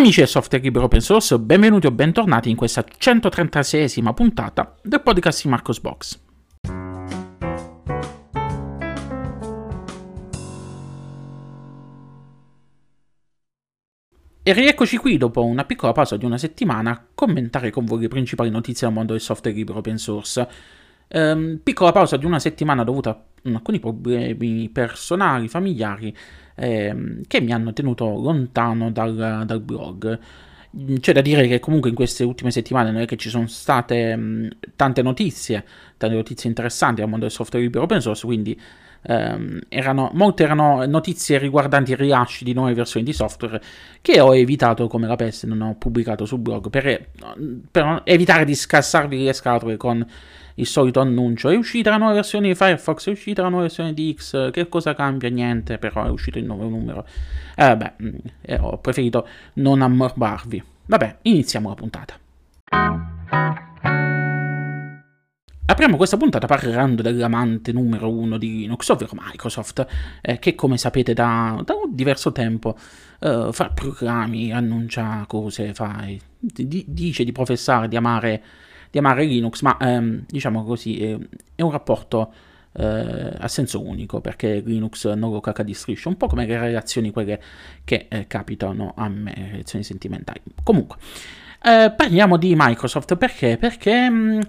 Amici del software libero open source, benvenuti o bentornati in questa 136esima puntata del podcast di Marcos Box. E rieccoci qui dopo una piccola pausa di una settimana a commentare con voi le principali notizie del mondo del software libero open source. Um, piccola pausa di una settimana dovuta a alcuni problemi personali, familiari, ehm, che mi hanno tenuto lontano dal, dal, blog. C'è da dire che comunque in queste ultime settimane non è che ci sono state mh, tante notizie, tante notizie interessanti al mondo del software libero open source, quindi ehm, erano, molte erano notizie riguardanti i rilasci di nuove versioni di software che ho evitato come la peste, non ho pubblicato sul blog per, per evitare di scassarvi le scatole con il solito annuncio. È uscita la nuova versione di Firefox, è uscita la nuova versione di X, che cosa cambia? Niente, però è uscito il nuovo numero. Eh, vabbè, mm, eh, ho preferito non ammorbarvi. Vabbè, iniziamo la puntata. Apriamo questa puntata parlando dell'amante numero uno di Linux, ovvero Microsoft, eh, che come sapete da, da un diverso tempo eh, fa programmi, annuncia cose, fa, di, dice di professare, di amare di amare Linux, ma ehm, diciamo così è, è un rapporto eh, a senso unico perché Linux non lo caca di striscio, un po' come le relazioni quelle che eh, capitano a me, relazioni sentimentali. Comunque, eh, parliamo di Microsoft perché? Perché mh, mm,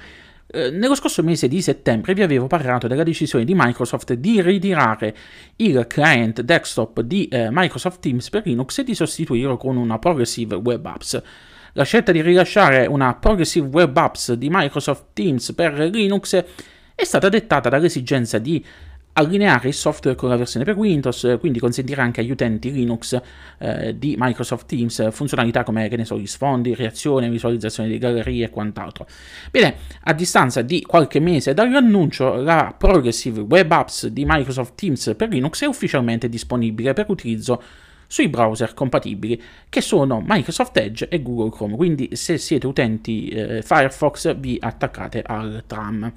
eh, nello scorso mese di settembre vi avevo parlato della decisione di Microsoft di ritirare il client desktop di eh, Microsoft Teams per Linux e di sostituirlo con una Progressive Web Apps. La scelta di rilasciare una Progressive Web Apps di Microsoft Teams per Linux è stata dettata dall'esigenza di allineare il software con la versione per Windows, quindi consentire anche agli utenti Linux eh, di Microsoft Teams funzionalità come che ne so, gli sfondi, reazione, visualizzazione di gallerie e quant'altro. Bene, a distanza di qualche mese dall'annuncio, la Progressive Web Apps di Microsoft Teams per Linux è ufficialmente disponibile per utilizzo sui browser compatibili che sono Microsoft Edge e Google Chrome, quindi se siete utenti eh, Firefox vi attaccate al tram.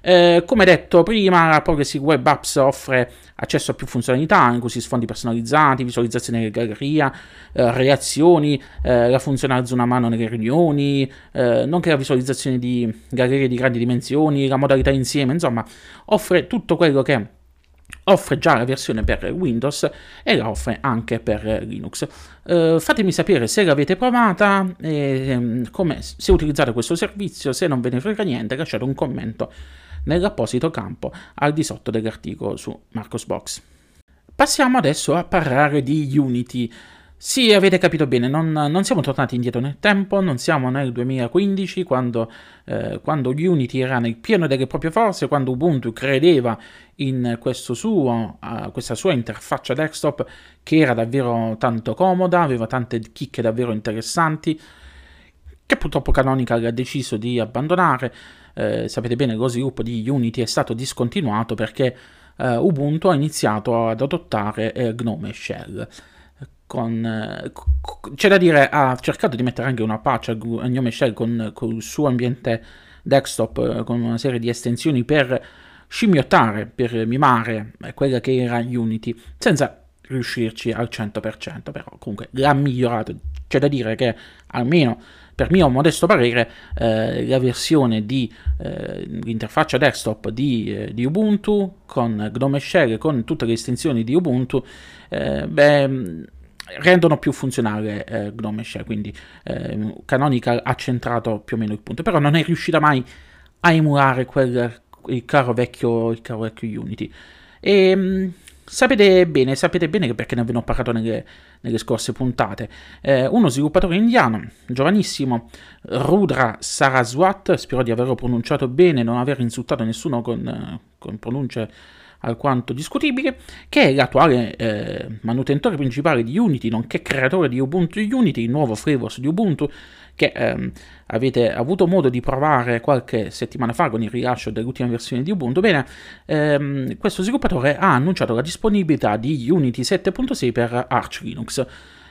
Eh, come detto prima, la Progressive Web Apps offre accesso a più funzionalità, inclusi sfondi personalizzati, visualizzazione della galleria, eh, reazioni, eh, la funzione alza una mano nelle riunioni, eh, nonché la visualizzazione di gallerie di grandi dimensioni, la modalità insieme, insomma, offre tutto quello che offre già la versione per Windows e la offre anche per Linux. Uh, fatemi sapere se l'avete provata, e, um, se utilizzate questo servizio, se non ve ne frega niente, lasciate un commento nell'apposito campo al di sotto dell'articolo su Marcosbox. Passiamo adesso a parlare di Unity. Sì, avete capito bene, non, non, siamo tornati indietro nel tempo, non siamo nel 2015 quando, eh, quando, Unity era nel pieno delle proprie forze, quando Ubuntu credeva in suo, uh, questa sua interfaccia desktop che era davvero tanto comoda, aveva tante chicche davvero interessanti, che purtroppo Canonical ha deciso di abbandonare. Eh, sapete bene, lo sviluppo di Unity è stato discontinuato perché eh, Ubuntu ha iniziato ad adottare eh, Gnome Shell con, eh, c'è da dire, ha cercato di mettere anche una patch a Gnome Shell con, con il suo ambiente desktop, eh, con una serie di estensioni per scimmiottare, per mimare quella che era Unity, senza riuscirci al 100%, però comunque l'ha migliorato. C'è da dire che almeno per mio modesto parere eh, la versione di eh, l'interfaccia desktop di, eh, di, Ubuntu con Gnome Shell, con tutte le estensioni di Ubuntu, eh, beh, rendono più funzionale eh, Gnome Shell, quindi eh, Canonical ha centrato più o meno il punto, però non è riuscita mai a emulare quel, il, caro vecchio, il caro vecchio Unity. E ehm, sapete bene, sapete bene perché ne abbiamo parlato nelle, nelle scorse puntate. Eh, uno sviluppatore indiano, giovanissimo, Rudra Saraswat, spero di averlo pronunciato bene, non aver insultato nessuno con, con pronunce alquanto discutibile, che è l'attuale eh, manutentore principale di Unity, nonché creatore di Ubuntu Unity, il nuovo flavors di Ubuntu, che ehm, avete avuto modo di provare qualche settimana fa con il rilascio dell'ultima versione di Ubuntu. Bene, ehm, questo sviluppatore ha annunciato la disponibilità di Unity 7.6 per Arch Linux.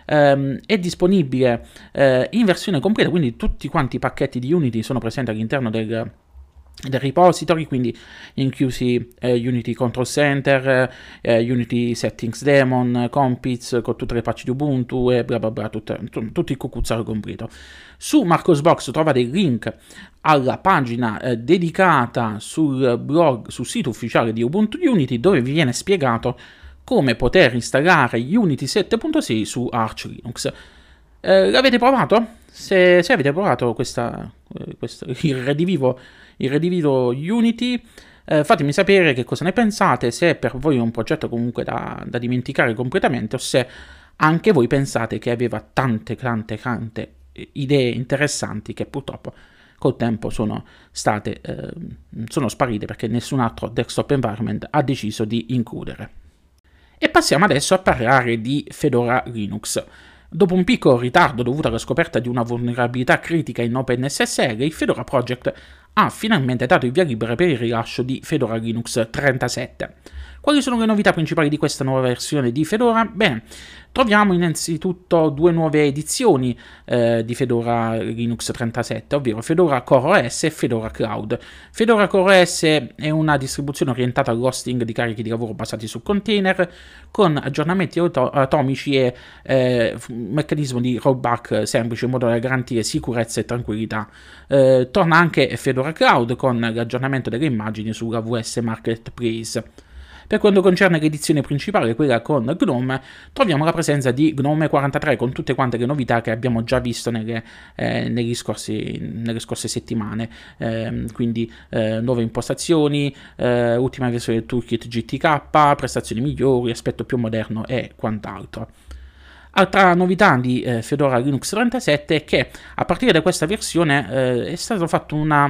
Um, è disponibile uh, in versione completa, quindi tutti quanti i pacchetti di Unity sono presenti all'interno del, del repository, quindi inclusi eh, Unity Control Center, eh, Unity Settings Daemon, Compiz con tutte le patch di Ubuntu e bla bla bla, tutte, tutto il cucuzzaro completo. Su Marcosbox trovate il link alla pagina eh, dedicata sul blog, sul sito ufficiale di Ubuntu Unity dove vi viene spiegato come poter installare Unity 7.6 su Arch Linux. Eh, l'avete provato? Se, se, avete provato questa, eh, questo, il redivivo, il redivivo Unity, eh, fatemi sapere che cosa ne pensate, se per voi è un progetto comunque da, da, dimenticare completamente o se anche voi pensate che aveva tante, tante, tante idee interessanti che purtroppo col tempo sono state eh, sono sparite perché nessun altro desktop environment ha deciso di includere. E passiamo adesso a parlare di Fedora Linux. Dopo un piccolo ritardo dovuto alla scoperta di una vulnerabilità critica in OpenSSL, il Fedora Project ha finalmente dato il via libera per il rilascio di Fedora Linux 37. Quali sono le novità principali di questa nuova versione di Fedora? Bene, troviamo innanzitutto due nuove edizioni eh, di Fedora Linux 37, ovvero Fedora Core OS e Fedora Cloud. Fedora Core OS è una distribuzione orientata all'hosting di carichi di lavoro basati su container, con aggiornamenti auto- atomici e eh, meccanismo di rollback semplice in modo da garantire sicurezza e tranquillità. Eh, torna anche Fedora Cloud con l'aggiornamento delle immagini sulla VS Marketplace. Per quanto concerne l'edizione principale, quella con GNOME, troviamo la presenza di GNOME 43 con tutte quante le novità che abbiamo già visto nelle, eh, scorsi, nelle scorse settimane, eh, quindi eh, nuove impostazioni, eh, ultima versione del toolkit GTK, prestazioni migliori, aspetto più moderno e quant'altro. Altra novità di eh, Fedora Linux 37 è che a partire da questa versione eh, è stato fatto una,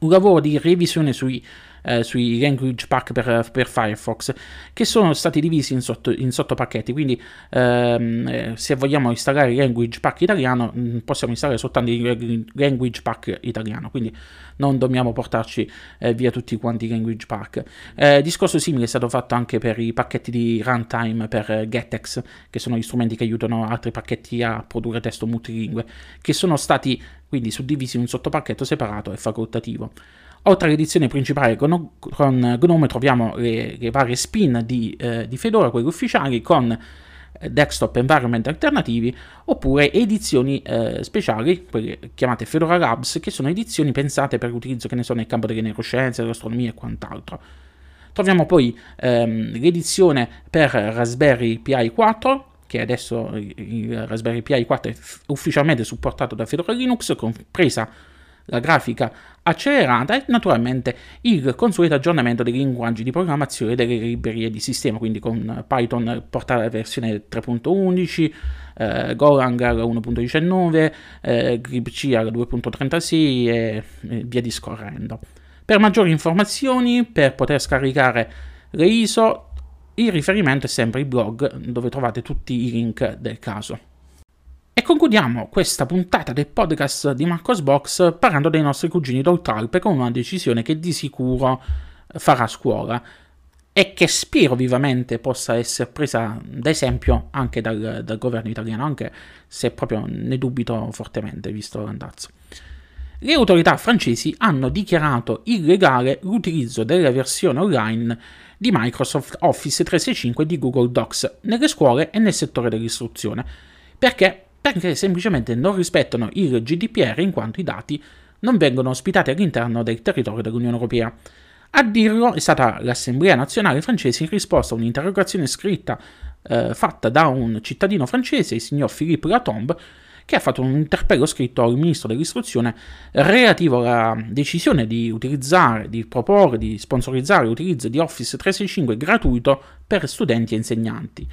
un lavoro di revisione sui eh, sui language pack per, per, Firefox, che sono stati divisi in, sotto, in sottopacchetti. Quindi, ehm, eh, se vogliamo installare il language pack italiano, mm, possiamo installare soltanto il language pack italiano. Quindi, non dobbiamo portarci eh, via tutti quanti i language pack. Eh, discorso simile è stato fatto anche per i pacchetti di runtime per eh, Getex, che sono gli strumenti che aiutano altri pacchetti a produrre testo multilingue, che sono stati quindi suddivisi in un sottopacchetto separato e facoltativo. Oltre all'edizione principale con, con Gnome troviamo le, le varie spin di, eh, di, Fedora, quelle ufficiali, con eh, desktop environment alternativi, oppure edizioni eh, speciali, quelle chiamate Fedora Labs, che sono edizioni pensate per l'utilizzo, che ne so, nel campo delle neuroscienze, dell'astronomia e quant'altro. Troviamo poi ehm, l'edizione per Raspberry Pi 4, che adesso il Raspberry Pi 4 è ufficialmente supportato da Fedora Linux, compresa la grafica accelerata e naturalmente il consueto aggiornamento dei linguaggi di programmazione delle librerie di sistema, quindi con Python portare alla versione 3.11, eh, Golang 1.19, eh, GribC 2.36 e, e via discorrendo. Per maggiori informazioni, per poter scaricare le ISO, il riferimento è sempre il blog dove trovate tutti i link del caso. E concludiamo questa puntata del podcast di Marcos Box parlando dei nostri cugini d'Oltralpe con una decisione che di sicuro farà scuola e che spero vivamente possa essere presa da esempio anche dal, dal governo italiano, anche se proprio ne dubito fortemente visto l'andazzo. Le autorità francesi hanno dichiarato illegale l'utilizzo della versione online di Microsoft Office 365 di Google Docs nelle scuole e nel settore dell'istruzione, perché perché semplicemente non rispettano il GDPR in quanto i dati non vengono ospitati all'interno del territorio dell'Unione Europea. A dirlo è stata l'Assemblea nazionale francese in risposta a un'interrogazione scritta eh, fatta da un cittadino francese, il signor Philippe Latombe, che ha fatto un interpello scritto al ministro dell'istruzione relativo alla decisione di utilizzare, di proporre, di sponsorizzare l'utilizzo di Office 365 gratuito per studenti e insegnanti.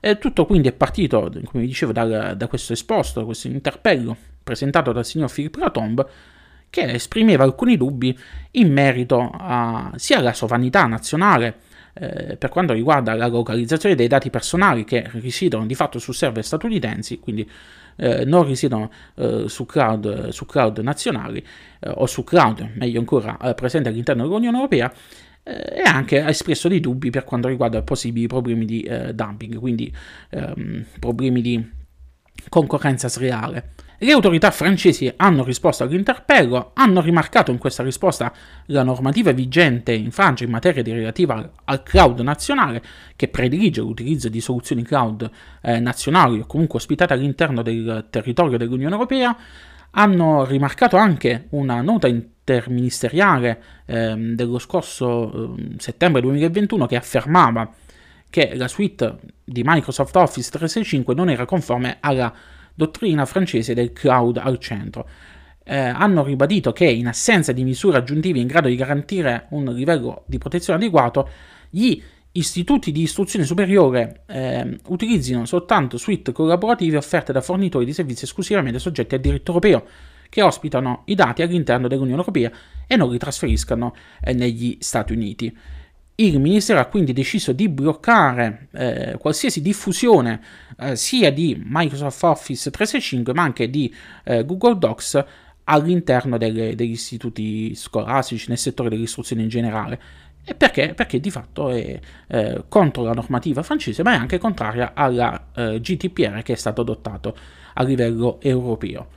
E tutto quindi è partito, come vi dicevo, da, da questo esposto, da questo interpello presentato dal signor Philippe Latombe, che esprimeva alcuni dubbi in merito a, sia alla sovranità nazionale eh, per quanto riguarda la localizzazione dei dati personali che risiedono di fatto su server statunitensi, quindi eh, non risiedono eh, su, cloud, su, cloud, nazionali eh, o su cloud, meglio ancora, eh, presenti all'interno dell'Unione Europea, e anche ha espresso dei dubbi per quanto riguarda possibili problemi di eh, dumping, quindi ehm, problemi di concorrenza sleale. Le autorità francesi hanno risposto all'interpello, hanno rimarcato in questa risposta la normativa vigente in Francia in materia relativa al cloud nazionale, che predilige l'utilizzo di soluzioni cloud eh, nazionali o comunque ospitate all'interno del territorio dell'Unione Europea, hanno rimarcato anche una nota interministeriale eh, dello scorso eh, settembre 2021 che affermava che la suite di Microsoft Office 365 non era conforme alla dottrina francese del cloud al centro. Eh, hanno ribadito che in assenza di misure aggiuntive in grado di garantire un livello di protezione adeguato, gli istituti di istruzione superiore eh, utilizzino soltanto suite collaborative offerte da fornitori di servizi esclusivamente soggetti al diritto europeo, che ospitano i dati all'interno dell'Unione Europea e non li trasferiscano eh, negli Stati Uniti. Il Ministero ha quindi deciso di bloccare eh, qualsiasi diffusione eh, sia di Microsoft Office 365 ma anche di eh, Google Docs all'interno delle, degli istituti scolastici, nel settore dell'istruzione in generale. E perché? Perché di fatto è eh, contro la normativa francese, ma è anche contraria alla eh, GDPR che è stato adottato a livello europeo.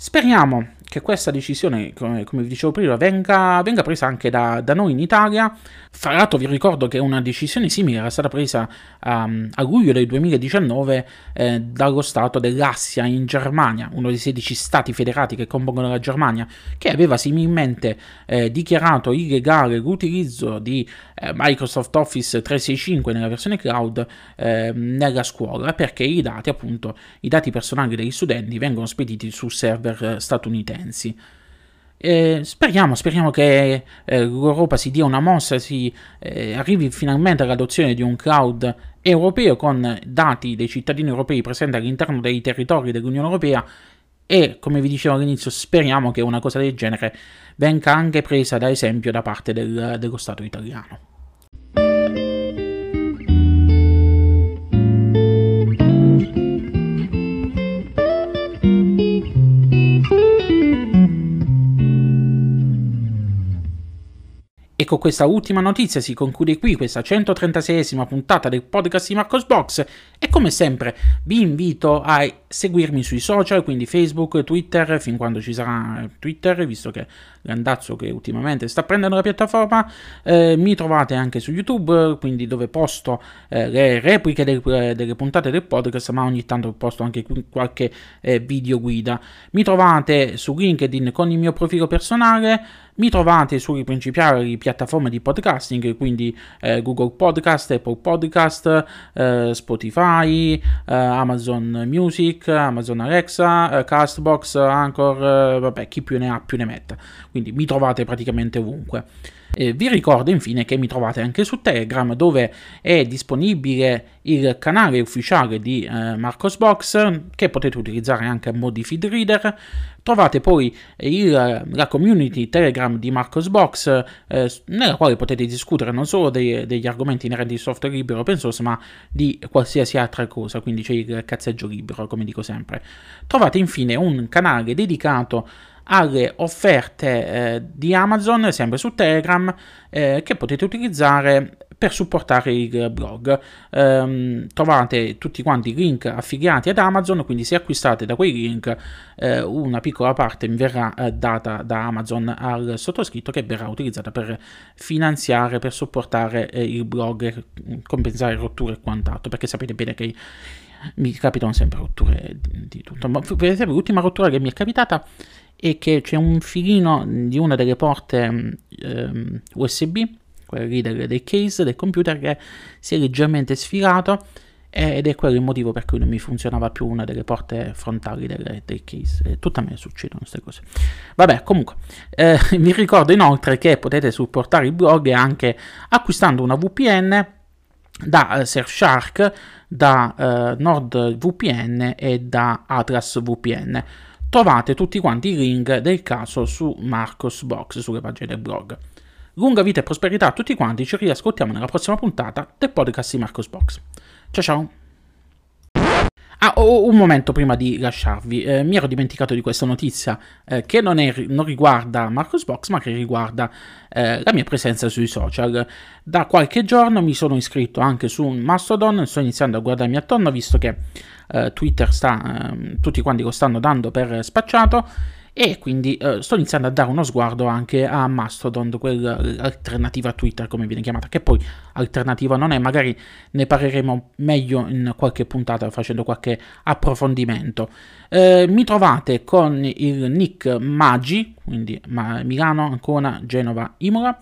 Speriamo che questa decisione, come, come vi dicevo prima, venga, venga presa anche da, da, noi in Italia. Fra l'altro vi ricordo che una decisione simile era stata presa um, a luglio del 2019 eh, dallo Stato dell'Assia in Germania, uno dei 16 stati federati che compongono la Germania, che aveva similmente eh, dichiarato illegale l'utilizzo di eh, Microsoft Office 365 nella versione cloud ehm, nella scuola, perché i dati, appunto, i dati personali degli studenti vengono spediti su server eh, statunitensi. Eh, speriamo, speriamo che eh, l'Europa si dia una mossa, si eh, arrivi finalmente all'adozione di un cloud europeo con dati dei cittadini europei presenti all'interno dei territori dell'Unione Europea e, come vi dicevo all'inizio, speriamo che una cosa del genere venga anche presa da esempio da parte del, dello Stato italiano. Con questa ultima notizia si conclude qui questa 136esima puntata del podcast di Marcos Box e come sempre vi invito a seguirmi sui social, quindi Facebook, Twitter, fin quando ci sarà Twitter, visto che l'andazzo che ultimamente sta prendendo la piattaforma, eh, mi trovate anche su YouTube, quindi dove posto eh, le repliche del, delle puntate del podcast, ma ogni tanto posto anche qualche eh, video guida. Mi trovate su LinkedIn con il mio profilo personale, mi trovate sulle principali piattaforme di podcasting, quindi eh, Google Podcast, Apple Podcast, eh, Spotify, eh, Amazon Music, Amazon Alexa, eh, Castbox, Anchor, eh, vabbè, chi più ne ha più ne metta. Quindi mi trovate praticamente ovunque. Eh, vi ricordo infine che mi trovate anche su Telegram dove è disponibile il canale ufficiale di eh, Marcosbox che potete utilizzare anche a mo' di feed reader. Trovate poi il, la community Telegram di Marcosbox eh, nella quale potete discutere non solo dei, degli argomenti inerenti al software libero open source ma di qualsiasi altra cosa, quindi c'è il cazzeggio libero come dico sempre. Trovate infine un canale dedicato alle offerte eh, di Amazon, sempre su Telegram, eh, che potete utilizzare per supportare il blog. Um, trovate tutti quanti i link affiliati ad Amazon, quindi se acquistate da quei link eh, una piccola parte verrà eh, data da Amazon al sottoscritto che verrà utilizzata per finanziare, per supportare eh, il blog, compensare rotture e quant'altro, perché sapete bene che mi capitano sempre rotture di, di tutto. Ma esempio l'ultima rottura che mi è capitata e che c'è un filino di una delle porte ehm, USB, quella lì del, del, case del computer, che si è leggermente sfilato ed è quello il motivo per cui non mi funzionava più una delle porte frontali del, del case. E tutta me succedono queste cose. Vabbè, comunque, eh, vi ricordo inoltre che potete supportare il blog anche acquistando una VPN da uh, Surfshark, da uh, NordVPN e da Atlas VPN. Trovate tutti quanti i link del caso su Marcos Box, sulle pagine del blog. Lunga vita e prosperità a tutti quanti, ci riascoltiamo nella prossima puntata del podcast di Marcos Box. Ciao ciao! Ah, oh, un momento prima di lasciarvi, eh, mi ero dimenticato di questa notizia eh, che non, è, non, riguarda Marcos Box ma che riguarda eh, la mia presenza sui social. Da qualche giorno mi sono iscritto anche su Mastodon, sto iniziando a guardarmi attorno visto che eh, Twitter sta, eh, tutti quanti lo stanno dando per spacciato e quindi eh, sto iniziando a dare uno sguardo anche a Mastodon, quell'alternativa a Twitter come viene chiamata, che poi alternativa non è, magari ne parleremo meglio in qualche puntata facendo qualche approfondimento. Eh, mi trovate con il nick Magi, quindi Milano, Ancona, Genova, Imola.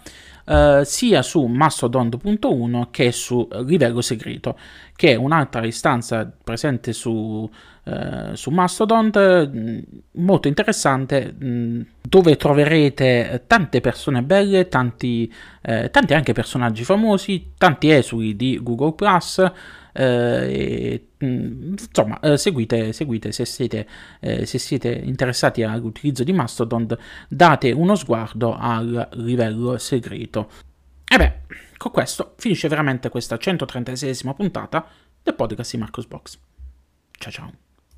Uh, sia su Mastodon.1 che su Livello Segreto, che è un'altra istanza presente su, uh, su Mastodon, mm, molto interessante, mm, dove troverete tante persone belle, tanti, eh, tanti anche personaggi famosi, tanti esuli di Google Plus eh, mm, insomma, eh, seguite, seguite se, siete, eh, se siete interessati all'utilizzo di Mastodon, date uno sguardo al livello segreto. E beh, con questo finisce veramente questa 136esima puntata del podcast di Marcos Box. Ciao ciao.